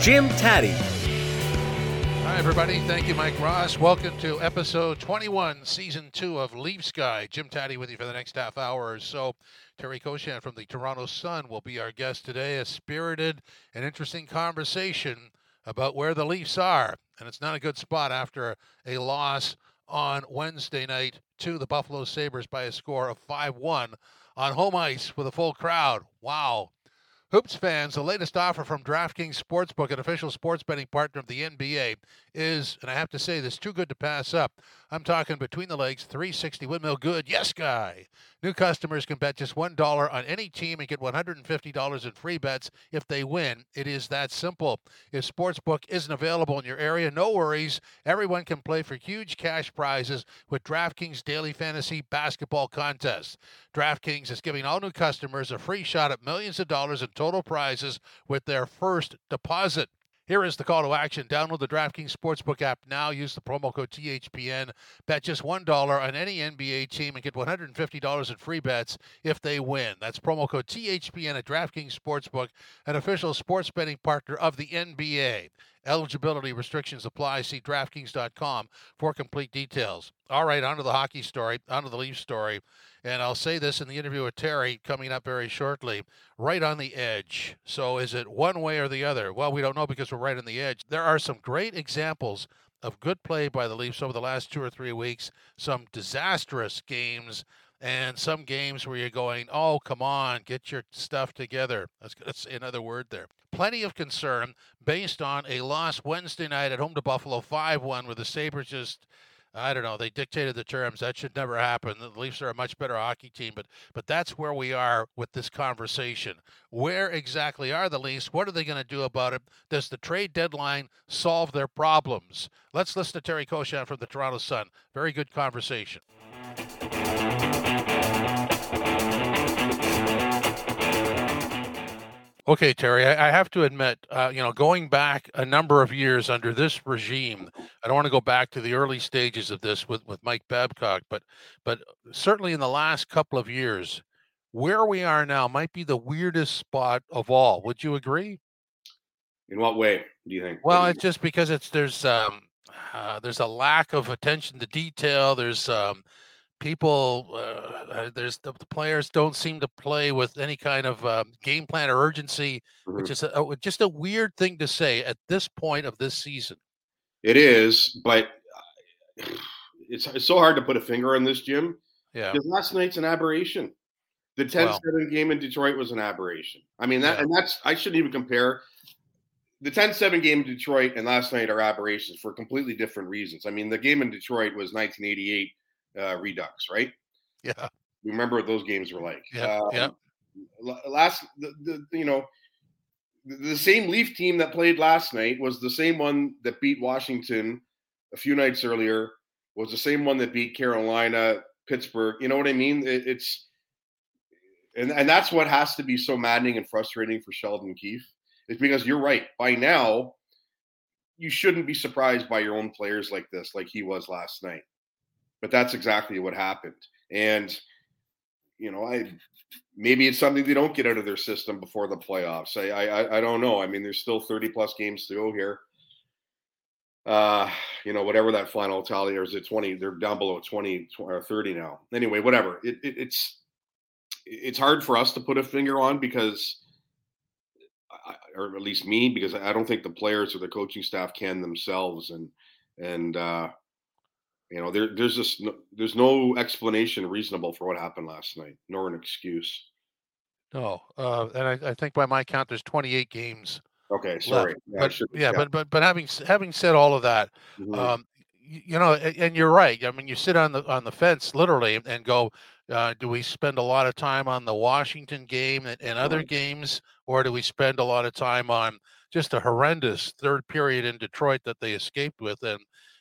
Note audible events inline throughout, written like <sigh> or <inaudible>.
Jim Tatti. Hi, everybody. Thank you, Mike Ross. Welcome to episode 21, season two of Leafs Guy. Jim Tatti with you for the next half hour or so. Terry Koshan from the Toronto Sun will be our guest today. A spirited and interesting conversation about where the Leafs are. And it's not a good spot after a loss on Wednesday night to the Buffalo Sabres by a score of 5 1 on home ice with a full crowd. Wow. Hoops fans, the latest offer from DraftKings Sportsbook, an official sports betting partner of the NBA, is, and I have to say this, too good to pass up. I'm talking between the legs, 360 windmill good. Yes, guy. New customers can bet just $1 on any team and get $150 in free bets if they win. It is that simple. If Sportsbook isn't available in your area, no worries. Everyone can play for huge cash prizes with DraftKings Daily Fantasy Basketball Contest. DraftKings is giving all new customers a free shot at millions of dollars in total prizes with their first deposit. Here is the call to action. Download the DraftKings Sportsbook app now. Use the promo code THPN. Bet just $1 on any NBA team and get $150 in free bets if they win. That's promo code THPN at DraftKings Sportsbook, an official sports betting partner of the NBA. Eligibility restrictions apply. See DraftKings.com for complete details. All right, on to the hockey story, on to the Leafs story. And I'll say this in the interview with Terry coming up very shortly right on the edge. So is it one way or the other? Well, we don't know because we're right on the edge. There are some great examples of good play by the Leafs over the last two or three weeks, some disastrous games. And some games where you're going, oh, come on, get your stuff together. That's, another word there plenty of concern based on a loss Wednesday night at home to Buffalo 5 1, where the Sabres just. I don't know. They dictated the terms. That should never happen. The Leafs are a much better hockey team, but but that's where we are with this conversation. Where exactly are the Leafs? What are they going to do about it? Does the trade deadline solve their problems? Let's listen to Terry Koshan from the Toronto Sun. Very good conversation. Okay, Terry, I, I have to admit, uh, you know, going back a number of years under this regime, I don't want to go back to the early stages of this with, with Mike Babcock, but but certainly in the last couple of years, where we are now might be the weirdest spot of all. Would you agree? In what way do you think? Well, it's just because it's there's um, uh, there's a lack of attention to detail. There's um, people uh, uh, there's the, the, players don't seem to play with any kind of um, game plan or urgency mm-hmm. which is a, a, just a weird thing to say at this point of this season. It is but uh, <sighs> it's, it's so hard to put a finger on this jim yeah. because last night's an aberration. The 10-7 well, game in detroit was an aberration. I mean that yeah. and that's i shouldn't even compare. The 10-7 game in detroit and last night are aberrations for completely different reasons. I mean the game in detroit was 1988 uh, Redux, right? Yeah. Remember what those games were like. Yeah. Um, yeah. Last, the, the, you know, the same Leaf team that played last night was the same one that beat Washington a few nights earlier. Was the same one that beat Carolina, Pittsburgh. You know what I mean? It, it's and and that's what has to be so maddening and frustrating for Sheldon Keefe is because you're right. By now, you shouldn't be surprised by your own players like this, like he was last night. But that's exactly what happened. And you know, I maybe it's something they don't get out of their system before the playoffs. I I I don't know. I mean, there's still 30 plus games to go here. Uh, you know, whatever that final tally is, it 20. They're down below 20 or 30 now. Anyway, whatever. It, it, it's it's hard for us to put a finger on because, or at least me, because I don't think the players or the coaching staff can themselves, and and uh, you know, there, there's just no, there's no explanation reasonable for what happened last night, nor an excuse. No, uh, and I, I, think by my count, there's 28 games. Okay, sorry. Yeah, but, yeah, but but but having having said all of that, mm-hmm. um, you, you know, and, and you're right. I mean, you sit on the on the fence literally and go, uh, do we spend a lot of time on the Washington game and, and other right. games, or do we spend a lot of time on just a horrendous third period in Detroit that they escaped with? And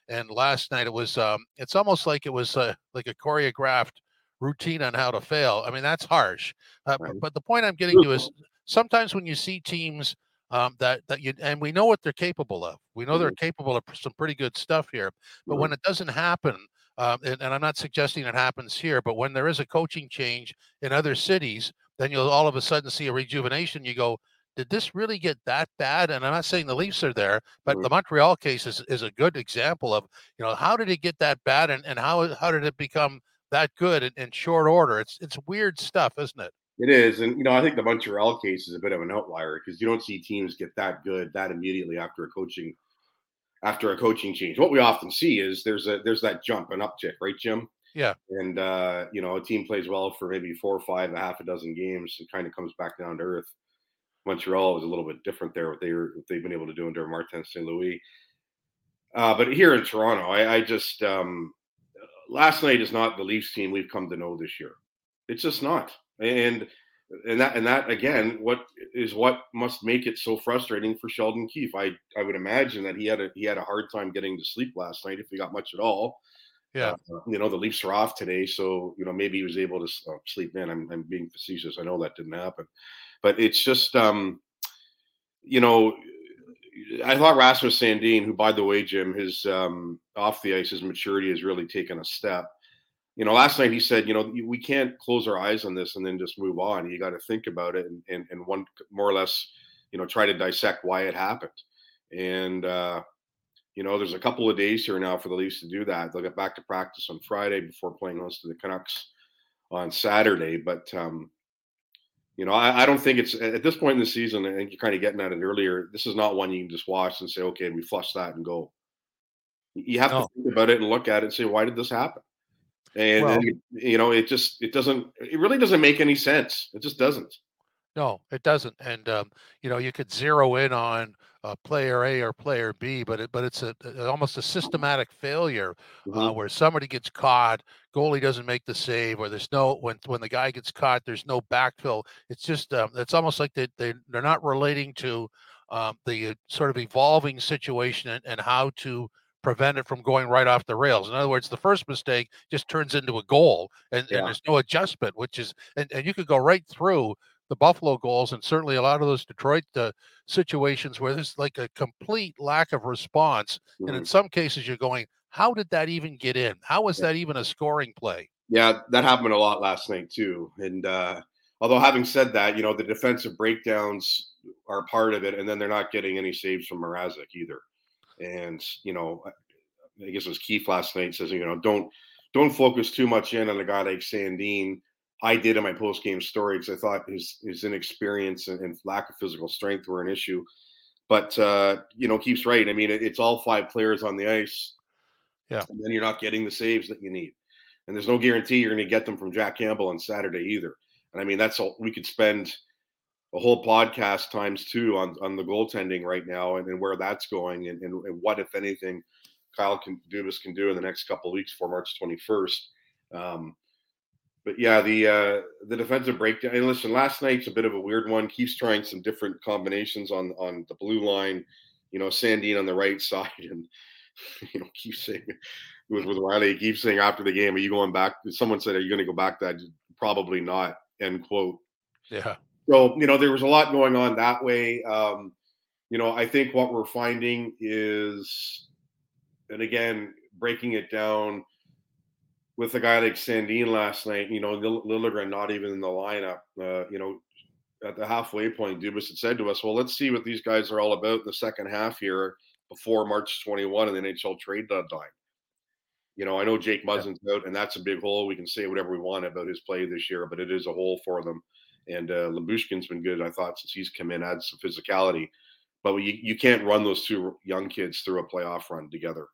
and last night it was um, it's almost like it was uh, like a choreographed routine on how to fail. I mean that's harsh, uh, right. but, but the point I'm getting to is sometimes when you see teams um, that that you and we know what they're capable of. We know mm-hmm. they're capable of some pretty good stuff here, but mm-hmm. when it doesn't happen, um, and, and, I'm not suggesting it happens here, but when there is a coaching change in other cities, then you'll all of a sudden see a rejuvenation. You go, did this really get that bad? And I'm not saying the Leafs are there, but mm-hmm. the Montreal case is, is a good example of, you know, how did it get that bad and, and how how did it become that good in, in short order? It's it's weird stuff, isn't it? It is, and you know, I think the Montreal case is a bit of an outlier because you don't see teams get that good that immediately after a coaching after a coaching change. What we often see is there's a there's that jump, an uptick, right, Jim? Yeah. And uh, you know, a team plays well for maybe four or five, a half a dozen games, and kind of comes back down to earth. Montreal was a little bit different there. What they were, what they've been able to do under Martin St. Louis. Uh, but here in Toronto, I, I just um, last night is not the Leafs team we've come to know this year. It's just not, and and that and that again, what is what must make it so frustrating for Sheldon Keefe? I I would imagine that he had a he had a hard time getting to sleep last night if he got much at all. Yeah, uh, you know the Leafs are off today, so you know maybe he was able to uh, sleep in. I'm I'm being facetious. I know that didn't happen, but it's just um, you know, I thought Rasmus Sandin, who by the way, Jim, his um, off the ice, his maturity has really taken a step. You know, last night he said, you know, we can't close our eyes on this and then just move on. You got to think about it and, and and one more or less, you know, try to dissect why it happened. And uh, you know, there's a couple of days here now for the Leafs to do that. They'll get back to practice on Friday before playing host to the Canucks on Saturday. But um, you know, I, I, don't think it's at this point in the season. I think you're kind of getting at it earlier. This is not one you can just watch and say, okay, we flush that and go. You have no. to think about it and look at it and say, why did this happen? And, well, and, you know, it just it doesn't. It really doesn't make any sense. It just doesn't. No, it doesn't. And um, you know, you could zero in on uh, player A or player B, but it, but it's a, a almost a systematic failure uh, mm-hmm. uh, where somebody gets caught, goalie doesn't make the save, or there's no when when the guy gets caught, there's no backfill. It's just um, it's almost like they they they're not relating to um, the uh, sort of evolving situation and, and how to prevent it from going right off the rails. In other words, the first mistake just turns into a goal and, yeah. and there's no adjustment, which is, and, and you could go right through the Buffalo goals and certainly a lot of those Detroit uh, situations where there's like a complete lack of response. Mm-hmm. And in mm-hmm. some cases, you're going, how did that even get in? How was that even a scoring play? Yeah, that happened a lot last night too. And uh, although having said that, you know the defensive breakdowns are part of it, and then they're not getting any saves from Mrazek either. And you know, I guess it was Keefe last night says, you know, don't don't focus too much in on a guy like Sandin I did in my post game story because I thought his his inexperience and, and, lack of physical strength were an issue. But uh, you know, Keefe's right. I mean, it, it's all five players on the ice. Yeah. And then you're not getting the saves that you need. And there's no guarantee you're going to get them from Jack Campbell on Saturday either. And I mean, that's all we could spend a whole podcast times two on, on the goaltending right now and, and where that's going and, and, and, what, if anything, Kyle can Dubas can do in the next couple weeks for March 21st. Um, but yeah, the uh, the defensive breakdown. And listen, last night's a bit of a weird one. Keefe's trying some different combinations on on the blue line. You know, Sandin on the right <laughs> side, and you know, keep saying with with Riley. Keefe's saying after the game, "Are you going back?" Someone said, "Are you going to go back?" That probably not. End quote. Yeah. So you know, there was a lot going on that way. Um, you know, I think what we're finding is, and again, breaking it down with a guy like Sandin last night, you know, Liljegren not even in the lineup, uh, you know, at the halfway point, Dubas had said to us, well, let's see what these guys are all about in the second half here before March 21 and the NHL trade deadline. You know, I know Jake Muzzin's yeah. out, and that's a big hole. We can say whatever we want about his play this year, but it is a hole for them. And uh, Lyubushkin's been good, I thought, since he's come in, adds some physicality. But you, you can't run those two young kids through a playoff run together.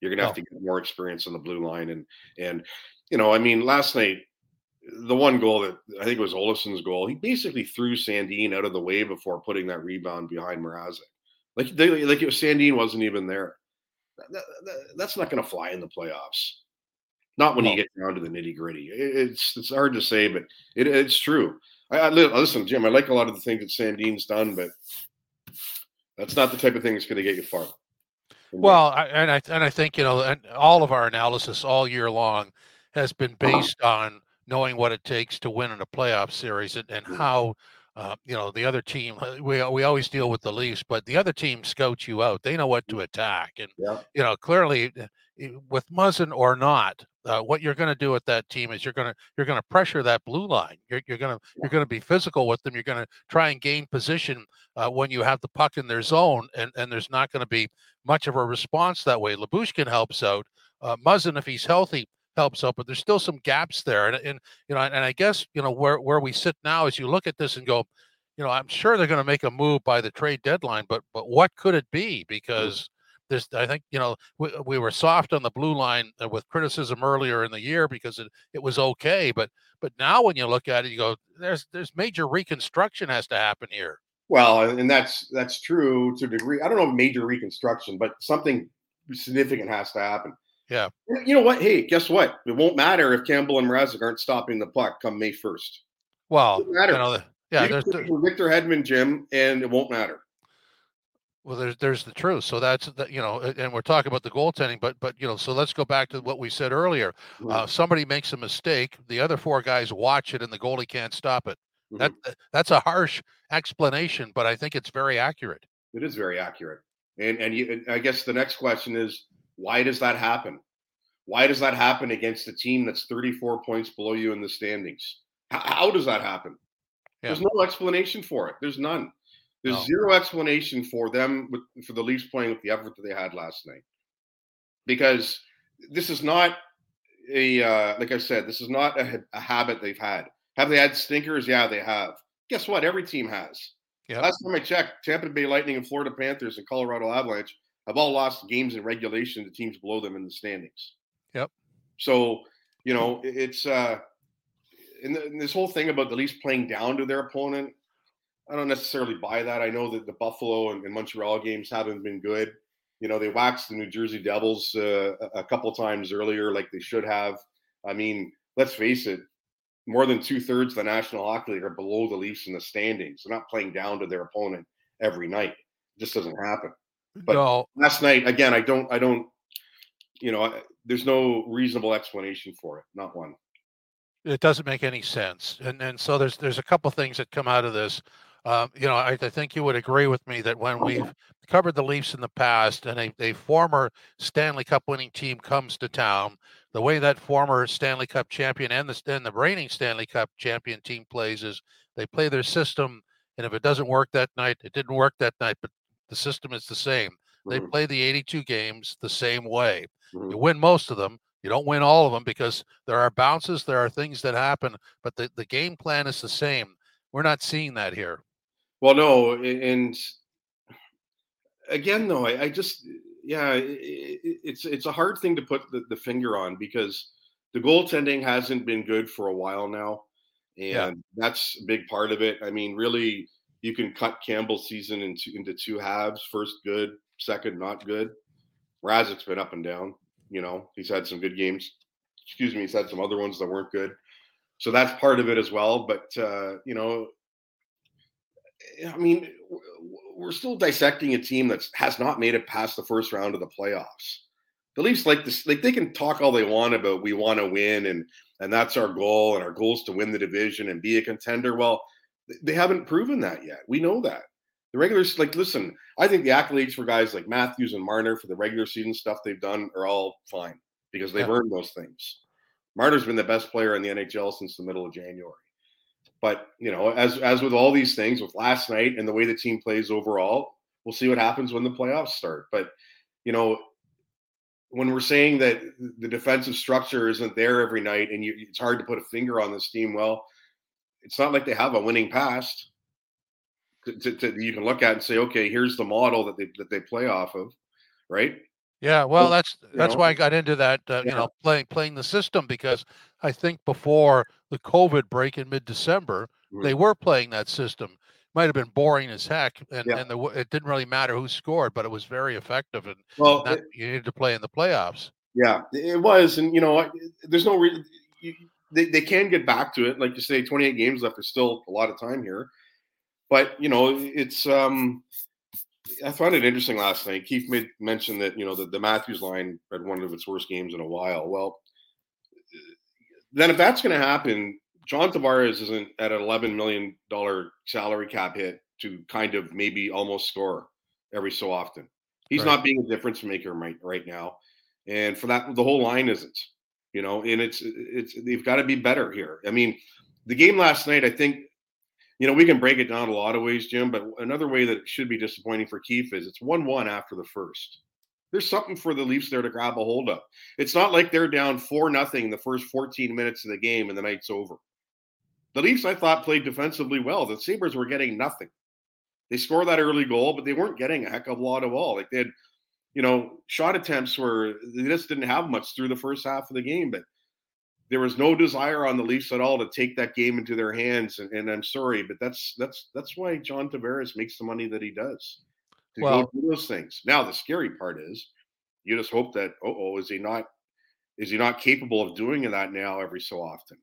You're gonna have oh. to get more experience on the blue line, and and you know, I mean, last night the one goal that I think was Olofsson's goal, he basically threw Sandin out of the way before putting that rebound behind Mrazek. Like they, like it was Sandin wasn't even there. That, that, that's not going to fly in the playoffs. Not when you get down to the nitty gritty. It, it's it's hard to say, but it, it's true. I, I, listen, Jim. I like a lot of the things that Sandin's done, but that's not the type of thing that's going to get you far. Well, I, and I and I think you know, all of our analysis all year long has been based on knowing what it takes to win in a playoff series and, and how uh, you know the other team uh, we, we always deal with the leafs but the other team scouts you out. They know what to attack. And yeah. you know clearly uh, with muzzin or not uh, what you're going to do with that team is you're going to you're going to pressure that blue line. You're, you're going to you're going to be physical with them. You're going to try and gain position uh, when you have the puck in their zone and and there's not going to be much of a response that way. Lyubushkin helps out uh, muzzin if he's healthy helps out, but there's still some gaps there. And, and you know, and I guess you know where where we sit now is you look at this and go, you know, I'm sure they're going to make a move by the trade deadline, but but what could it be? Because there's, I think, you know, we, we were soft on the blue line uh, with criticism earlier in the year because it, it was okay, but but now when you look at it, you go, there's there's major reconstruction has to happen here. Well, and that's that's true to a degree. I don't know major reconstruction, but something significant has to happen. Yeah. You know what? Hey, guess what? It won't matter if Campbell and Mrazek aren't stopping the puck come May 1st. Well, matter. You know, yeah, there's, there's, Victor Hedman, Jim, and it won't matter. Well, there's there's the truth. So that's the, you know, and we're talking about the goaltending, but but you know, so let's go back to what we said earlier. Mm-hmm. Uh, somebody makes a mistake, the other four guys watch it, and the goalie can't stop it. Mm-hmm. That that's a harsh explanation, but I think it's very accurate. It is very accurate. And and you, I guess the next question is, why does that happen? Why does that happen against a team that's 34 points below you in the standings? How, how does that happen? Yeah. There's no explanation for it. There's none. There's no. zero explanation for them with, for the Leafs playing with the effort that they had last night. Because this is not a uh, like I said, this is not a, a, habit they've had. Have they had stinkers? Yeah, they have. Guess what? Every team has. Yep. Last time I checked, Tampa Bay Lightning and Florida Panthers and Colorado Avalanche have all lost games in regulation to teams below them in the standings. Yep. So, you know, it's uh and, this whole thing about the Leafs playing down to their opponent, I don't necessarily buy that. I know that the Buffalo and, and Montreal games haven't been good. You know, they waxed the New Jersey Devils uh, a couple times earlier, like they should have. I mean, let's face it, more than two thirds of the National Hockey League are below the Leafs in the standings. They're not playing down to their opponent every night. It just doesn't happen. But no. last night, again, I don't, I don't, you know, I, there's no reasonable explanation for it. Not one. It doesn't make any sense. And and so there's there's a couple things that come out of this. Um, you know, I, I, think you would agree with me that when we've covered the Leafs in the past and a, a former Stanley Cup winning team comes to town, the way that former Stanley Cup champion and the and the reigning Stanley Cup champion team plays is they play their system, and if it doesn't work that night, it didn't work that night, but the system is the same. They mm-hmm. play the 82 games the same way. Mm-hmm. You win most of them. You don't win all of them because there are bounces, there are things that happen, but the, the game plan is the same. We're not seeing that here. Well, no, and again, though, I, I just, yeah, it, it's it's a hard thing to put the, the, finger on because the goaltending hasn't been good for a while now, and yeah. that's a big part of it. I mean, really, you can cut Campbell's season into into two halves: first good, second not good. Mrazek's been up and down. You know, he's had some good games. Excuse me, he's had some other ones that weren't good. So that's part of it as well. But uh, you know, I mean, we're still dissecting a team that has not made it past the first round of the playoffs. The Leafs like this, like they can talk all they want about we want to win and and that's our goal and our goal is to win the division and be a contender. Well, they haven't proven that yet. We know that. The regulars, like, listen, I think the accolades for guys like Matthews and Marner for the regular season stuff they've done are all fine because they've yeah. earned those things. Marner's been the best player in the NHL since the middle of January. But you know, as as with all these things, with last night and the way the team plays overall, we'll see what happens when the playoffs start. But you know, when we're saying that the defensive structure isn't there every night and you, it's hard to put a finger on this team, well, it's not like they have a winning past to, to, you can look at and say, okay, here's the model that they that they play off of, right? Yeah, well, that's that's know? why I got into that. Uh, yeah. You know, playing playing the system because I think before the COVID break in mid December, mm-hmm. they were playing that system. Might have been boring as heck, and yeah. and the, it didn't really matter who scored, but it was very effective, and well, that, it, you needed to play in the playoffs. Yeah, it was, and you know, there's no reason. They, they can get back to it, like you say, 28 games left. There's still a lot of time here, but you know, it's um, I found it interesting last night. Keefe made mention that you know the, the Matthews line had one of its worst games in a while. Well, then if that's going to happen, John Tavares isn't at an eleven million dollar salary cap hit to kind of maybe almost score every so often. He's right. not being a difference maker right right now, and for that the whole line isn't. You know, and it's it's they've got to be better here. I mean, the game last night, I think you know, we can break it down a lot of ways, Jim, but another way that should be disappointing for Keefe is it's 1 1 after the first. There's something for the Leafs there to grab a hold of. It's not like they're down 4 nothing the first 14 minutes of the game and the night's over. The Leafs, I thought, played defensively well. The Sabres were getting nothing. They scored that early goal, but they weren't getting a heck of a lot of all. Like they had, you know, shot attempts where they just didn't have much through the first half of the game, but there was no desire on the Leafs at all to take that game into their hands. And, and I'm sorry, but that's that's that's why John Tavares makes the money that he does to well, go do those things. Now the scary part is you just hope that oh is he not is he not capable of doing that now every so often?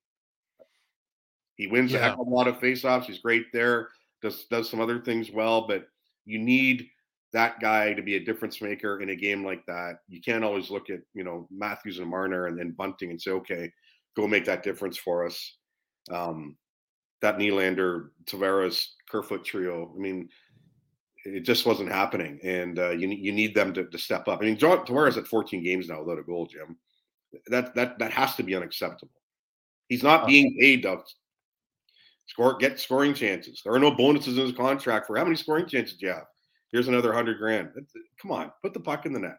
He wins yeah. a heck of a lot of faceoffs. He's great there. Does does some other things well, but you need that guy to be a difference maker in a game like that. You can't always look at you know Matthews and Marner and then Bunting and say, okay, go make that difference for us. Um, that Nylander, Tavares, Kerfoot trio. I mean, it just wasn't happening, and uh, you you need them to, to step up. I mean, Tavares at 14 games now without a goal, Jim. That that that has to be unacceptable. He's not being paid to score get scoring chances. There are no bonuses in his contract for how many scoring chances you have. Here's another hundred grand. Come on, put the puck in the net.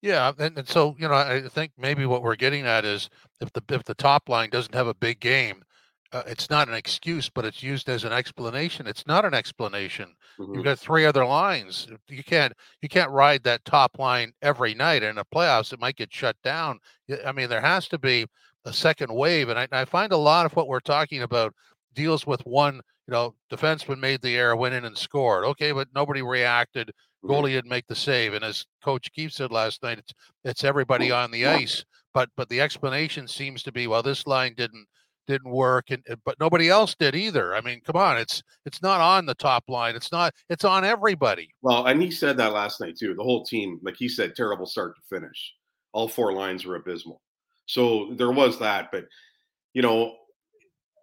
Yeah, and, and so you know, I think maybe what we're getting at is if the if the top line doesn't have a big game, uh, it's not an excuse, but it's used as an explanation. It's not an explanation. Mm-hmm. You've got three other lines. You can't you can't ride that top line every night. In the playoffs, it might get shut down. I mean, there has to be a second wave, and I, I find a lot of what we're talking about deals with one. You know, defenseman made the error, went in and scored. Okay, but nobody reacted. Mm-hmm. Goalie didn't make the save, and as Coach Keefe said last night, it's it's everybody on the ice. But but the explanation seems to be, well, this line didn't didn't work, and but nobody else did either. I mean, come on, it's it's not on the top line. It's not. It's on everybody. Well, and he said that last night too. The whole team, like he said, terrible start to finish. All four lines were abysmal. So there was that, but you know,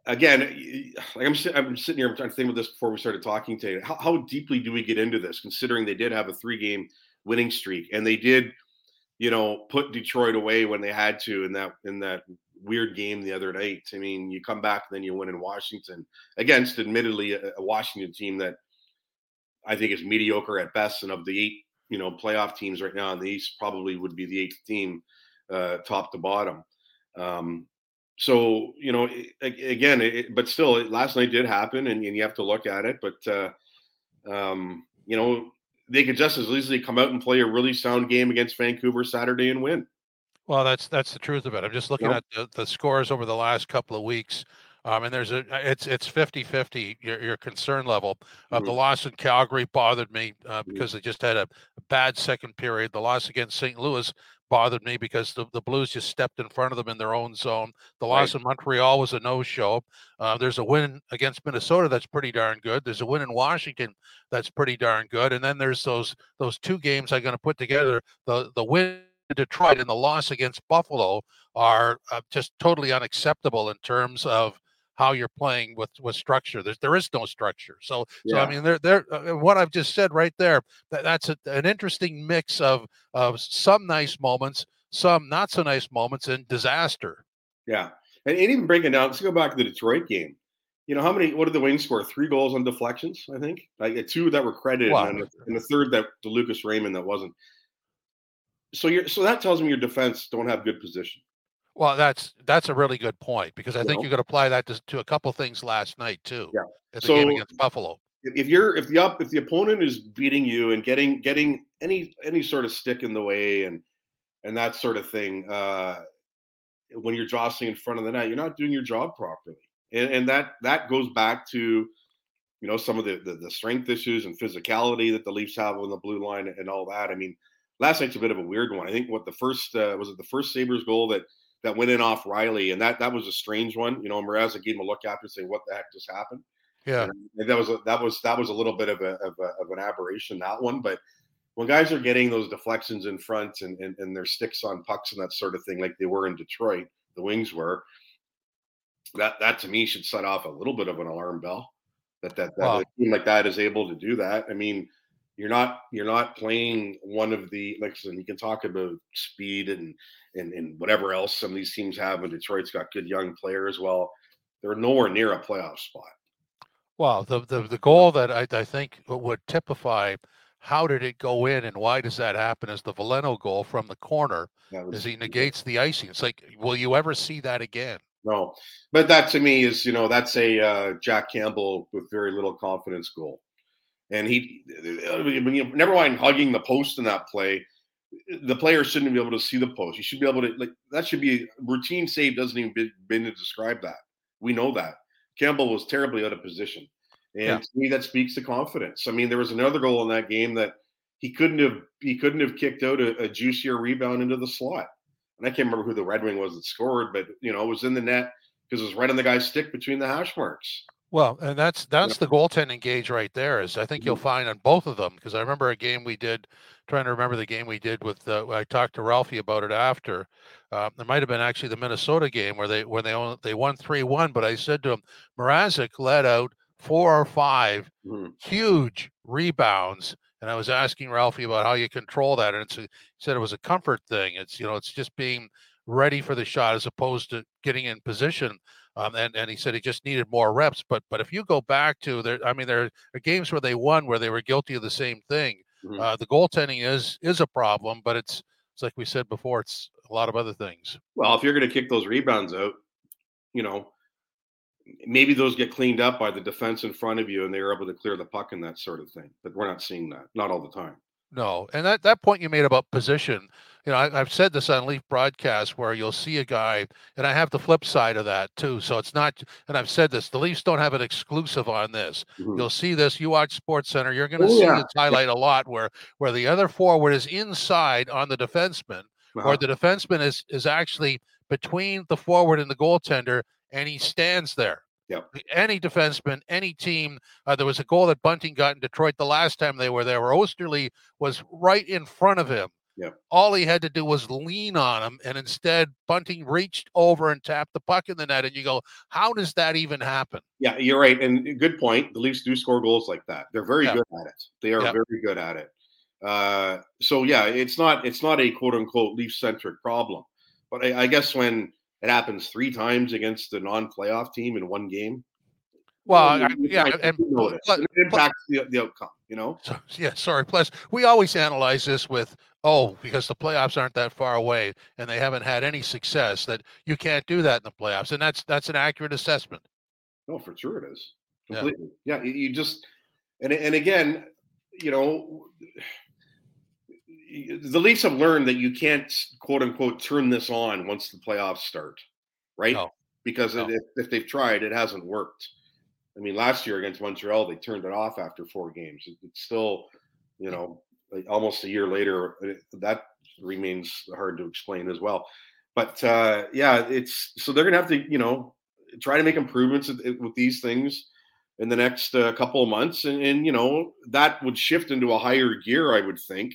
again, like I'm, I'm sitting here, I'm trying to think of this before we started talking today. How, how deeply do we get into this, considering they did have a three game winning streak and they did, you know, put Detroit away when they had to in that in that weird game the other night. I mean, you come back and then you win in Washington against, admittedly, a, a Washington team that I think is mediocre at best, and of the eight, you know, playoff teams right now in the East, probably would be the eighth team, uh, top to bottom. Um, so you know again it, but still last night did happen and, and, you have to look at it but uh, um, you know they could just as easily come out and play a really sound game against vancouver saturday and win well that's that's the truth of it i'm just looking yep. at the, the, scores over the last couple of weeks um, and there's a it's it's 50 50 your, your concern level uh, mm-hmm. the loss in calgary bothered me uh, mm-hmm. because they just had a, a bad second period the loss against st louis bothered me because the, the Blues just stepped in front of them in their own zone. The loss right. in Montreal was a no show. Uh, there's a win against Minnesota that's pretty darn good. There's a win in Washington that's pretty darn good. And then there's those those two games I'm going to put together. The the win Detroit and the loss against Buffalo are uh, just totally unacceptable in terms of how you're playing with with structure. There's there is no structure. So yeah. so I mean there there uh, what I've just said right there that, that's a, an interesting mix of of some nice moments, some not so nice moments, and disaster. Yeah, and, and even breaking down. Let's go back to the Detroit game. You know how many? What did the Wings score? Three goals on deflections, I think. Like two that were credited, wow. and, and the third that to Lucas Raymond that wasn't. So you're so that tells me your defense don't have good position. Well, that's that's a really good point because I you think know? you could apply that to, to a couple things last night too. Yeah. At the so, game against Buffalo. If you're if the up if the opponent is beating you and getting getting any any sort of stick in the way and and that sort of thing, uh, when you're jostling in front of the net, you're not doing your job properly, and and that that goes back to you know some of the, the, the strength issues and physicality that the Leafs have on the blue line and all that. I mean, last night's a bit of a weird one. I think what the first uh, was it the first Sabres goal that that went in off Riley, and that that was a strange one. You know, Mrazek gave him a look after, saying, "What the heck just happened?" Yeah, and that was a, that was that was a little bit of a, of a of an aberration that one, but when guys are getting those deflections in front and, and and their sticks on pucks and that sort of thing, like they were in Detroit, the Wings were. That that to me should set off a little bit of an alarm bell. That that, that wow. a team like that is able to do that. I mean, you're not you're not playing one of the like I said, you can talk about speed and and and whatever else some of these teams have, and Detroit's got good young players. Well, they're nowhere near a playoff spot. Well, the the, the goal that I, I think would typify how did it go in and why does that happen is the Veleno goal from the corner as he negates the icing. It's like, will you ever see that again? No, but that to me is, you know, that's a uh, Jack Campbell with very little confidence goal. And he, uh, never mind hugging the post in that play. The player shouldn't be able to see the post. You should be able to like that. Should be routine save. Doesn't even begin to describe that. We know that Campbell was terribly out of position, and yeah. to me that speaks to confidence. I mean, there was another goal in that game that he couldn't have he couldn't have kicked out a, a juicier rebound into the slot. And I can't remember who the Red Wing was that scored, but you know it was in the net because it was right on the guy's stick between the hash marks. Well, and that's that's the goaltending gauge right there. Is I think you'll mm-hmm. find on both of them because I remember a game we did, trying to remember the game we did with. Uh, I talked to Ralphie about it after. Uh, it might have been actually the Minnesota game where they when they only, they won three one. But I said to him, Mrazek let out four or 5 mm-hmm. huge rebounds, and I was asking Ralphie about how you control that, and it's a, he said it was a comfort thing. It's you know it's just being ready for the shot as opposed to getting in position. Um, and, and he said he just needed more reps. But but if you go back to there, I mean, there are games where they won where they were guilty of the same thing. Mm-hmm. Uh, the goaltending is is a problem, but it's it's like we said before, it's a lot of other things. Well, if you're going to kick those rebounds out, you know, maybe those get cleaned up by the defense in front of you, and they're able to clear the puck and that sort of thing. But we're not seeing that, not all the time. No, and that that point you made about position you know, I, have said this on Leaf broadcast where you'll see a guy, and I have the flip side of that too. So it's not, and I've said this: the Leafs don't have an exclusive on this. Mm-hmm. You'll see this. You watch Sports Center, you're going to oh, see yeah. this highlight a lot where where the other forward is inside on the defenseman, uh-huh. or the defenseman is is actually between the forward and the goaltender, and he stands there. Yep. Any defenseman, any team. Uh, there was a goal that Bunting got in Detroit the last time they were there, where Oesterle was right in front of him yeah. All he had to do was lean on him, and instead Bunting reached over and tapped the puck in the net. And you go, how does that even happen? Yeah, you're right. And good point. The Leafs do score goals like that. They're very good at it. They are very good at it. Uh, so yeah, it's not it's not a quote unquote Leaf centric problem. But I, I guess when it happens three times against a non playoff team in one game, well, I, yeah, and it impacts the, the outcome, you know. So, yeah, sorry. Plus, we always analyze this with oh, because the playoffs aren't that far away and they haven't had any success. That you can't do that in the playoffs, and that's that's an accurate assessment. No, for sure it is completely. Yeah, yeah you just and and again, you know, the Leafs have learned that you can't quote unquote turn this on once the playoffs start, right? No. Because no. If, if they've tried, it hasn't worked. I mean, last year against Montreal, they turned it off after four games. It's still, you know, like almost a year later, that remains hard to explain as well. But uh, yeah, it's so they're gonna have to, you know, try to make improvements with these things in the next uh, couple of months, and, and you know that would shift into a higher gear, I would think,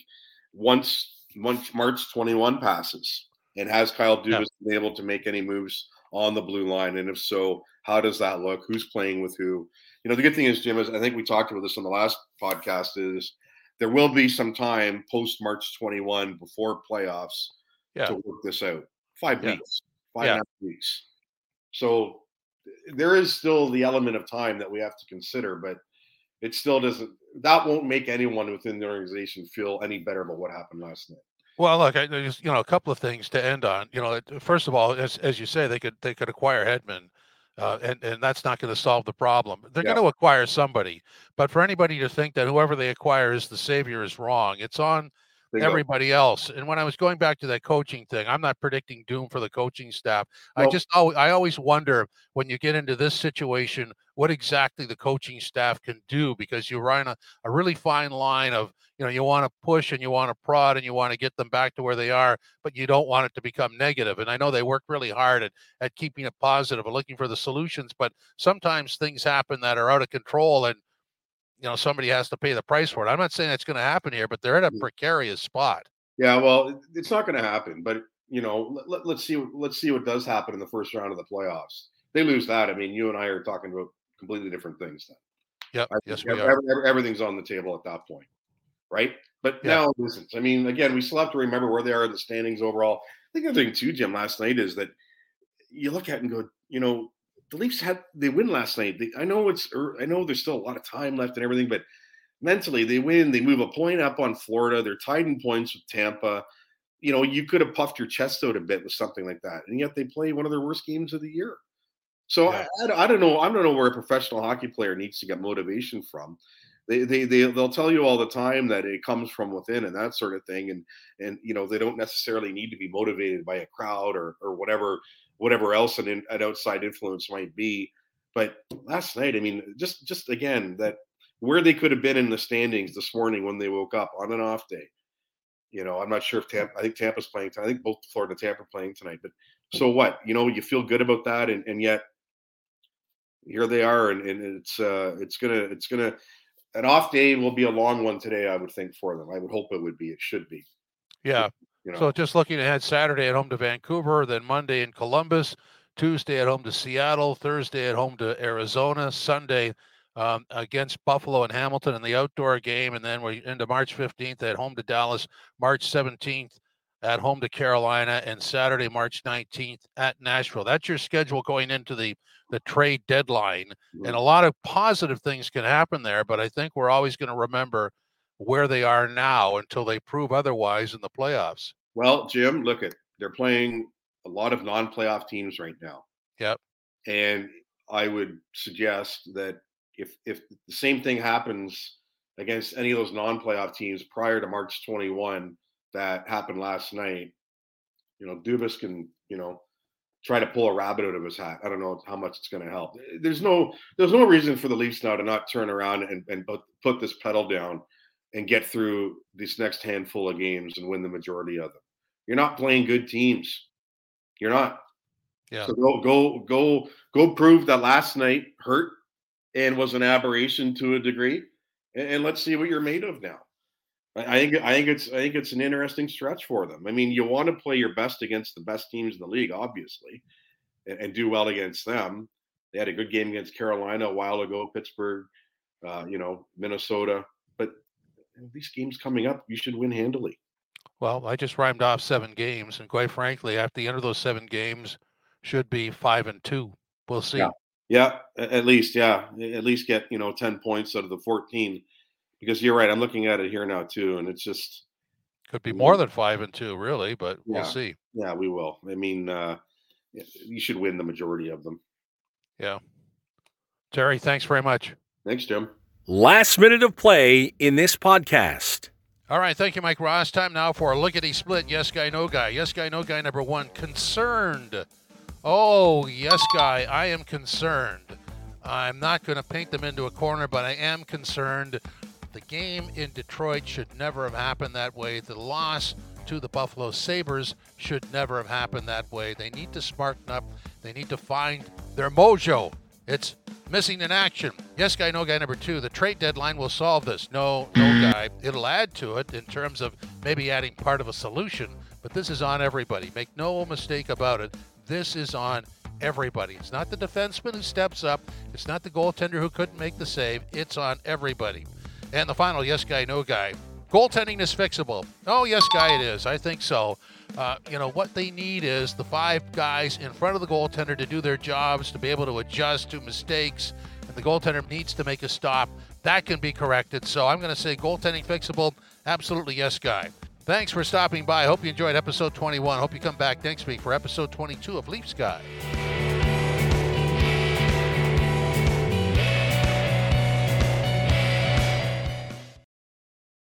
once March twenty one passes. And has Kyle Dubas yeah. been able to make any moves on the blue line? And if so, how does that look? Who's playing with who? You know, the good thing is, Jim, is I think we talked about this on the last podcast, is there will be some time post March 21 before playoffs yeah. to work this out. Five yeah. weeks, five yeah. and a half weeks. So there is still the element of time that we have to consider, but it still doesn't. That won't make anyone within the organization feel any better about what happened last night. Well, look, I, there's you know a couple of things to end on. You know, first of all, as as you say, they could they could acquire Hedman, uh, and and that's not going to solve the problem. They're yeah. going to acquire somebody, but for anybody to think that whoever they acquire is the savior is wrong. It's on everybody else. And when I was going back to that coaching thing, I'm not predicting doom for the coaching staff. Well, I just I always wonder when you get into this situation what exactly the coaching staff can do because you're on a, a really fine line of you know you want to push and you want to prod and you want to get them back to where they are but you don't want it to become negative and i know they work really hard at, at keeping it positive and looking for the solutions but sometimes things happen that are out of control and you know somebody has to pay the price for it. I'm not saying that's going to happen here, but they're at a mm. precarious spot. Yeah, well, it's not going to happen. But you know, let, us see. Let's see what does happen in the first round of the playoffs. They lose that. I mean, you and I are talking about completely different things then. Yep. Yes, we every, are. Everything's on the table at that point, right? But yeah. now it isn't. I mean, again, we still have to remember where they are in the standings overall. I think the other thing too, Jim, last night is that you look at and go, you know, the Leafs had they win last night. They, I know it's I know there's still a lot of time left and everything, but mentally they win. They move a point up on Florida. They're tied in points with Tampa. You know, you could have puffed your chest out a bit with something like that, and yet they play one of their worst games of the year. So yeah. I, I, don't know. I don't know where a professional hockey player needs to get motivation from. They, they they they'll tell you all the time that it comes from within and that sort of thing, and and you know they don't necessarily need to be motivated by a crowd or or whatever whatever else an, an outside influence might be. But last night, I mean, just just again that where they could have been in the standings this morning when they woke up on an off day. You know, I'm not sure if Tampa. I think Tampa's playing. Tonight. I think both Florida and Tampa are playing tonight. But so what? You know, you feel good about that, and, and yet here they are, and, and it's uh, it's gonna it's gonna an off day will be a long one today. I would think for them. I would hope it would be. It should be. Yeah, you know. So just looking ahead, Saturday at home to Vancouver, then Monday in Columbus, Tuesday at home to Seattle, Thursday at home to Arizona, Sunday um, against Buffalo and Hamilton in the outdoor game, and then we're into March 15th at home to Dallas, March 17th at home to Carolina, and Saturday, March 19th at Nashville. That's your schedule going into the the trade deadline, and a lot of positive things can happen there. But I think we're always going to remember where they are now until they prove otherwise in the playoffs. Well, Jim, look at they're playing a lot of non-playoff teams right now. Yep. And I would suggest that if if the same thing happens against any of those non-playoff teams prior to March 21 that happened last night, you know, Dubas can, you know, try to pull a rabbit out of his hat. I don't know how much it's going to help. Eh, there's no there's no reason for the Leafs now to not turn around and, and put, put this pedal down and get through this next handful of games and win the majority of them. You're not playing good teams. You're not. Yeah. So go go go go prove that last night hurt and was an aberration to a degree, and, and let's see what you're made of now. I, think I think it's I think it's an interesting stretch for them. I mean, you want to play your best against the best teams in the league, obviously, and, and do well against them. They had a good game against Carolina a while ago, Pittsburgh, uh, you know, Minnesota. But these games coming up, you should win handily. Well, I just rhymed off seven games, and quite frankly, at the end of those seven games, should be five and two. We'll see. Yeah, yeah at least, yeah, at least get you know ten points out of the fourteen. Because you're right, I'm looking at it here now too, and it's just could be more than five and two, really, but yeah, we'll see. Yeah, we will. I mean, uh, you should win the majority of them. Yeah. Terry, thanks very much. Thanks, Jim. Last minute of play in this podcast. All right, thank you, Mike Ross. Time now for a lickety split. Yes guy, no guy. Yes guy, no guy. Number one, concerned. Oh, yes guy, I am concerned. I'm not going to paint them into a corner, but I am concerned. The game in Detroit should never have happened that way. The loss to the Buffalo Sabres should never have happened that way. They need to smarten up. They need to find their mojo. It's missing in action. Yes, guy, no guy number two. The trade deadline will solve this. No, no guy. It'll add to it in terms of maybe adding part of a solution, but this is on everybody. Make no mistake about it. This is on everybody. It's not the defenseman who steps up. It's not the goaltender who couldn't make the save. It's on everybody. And the final yes guy, no guy. Goaltending is fixable. Oh, yes, guy, it is. I think so. Uh, you know, what they need is the five guys in front of the goaltender to do their jobs, to be able to adjust to mistakes, and the goaltender needs to make a stop. That can be corrected. So I'm going to say goaltending fixable. Absolutely, yes, guy. Thanks for stopping by. Hope you enjoyed episode 21. Hope you come back next week for episode 22 of Leafs Guy.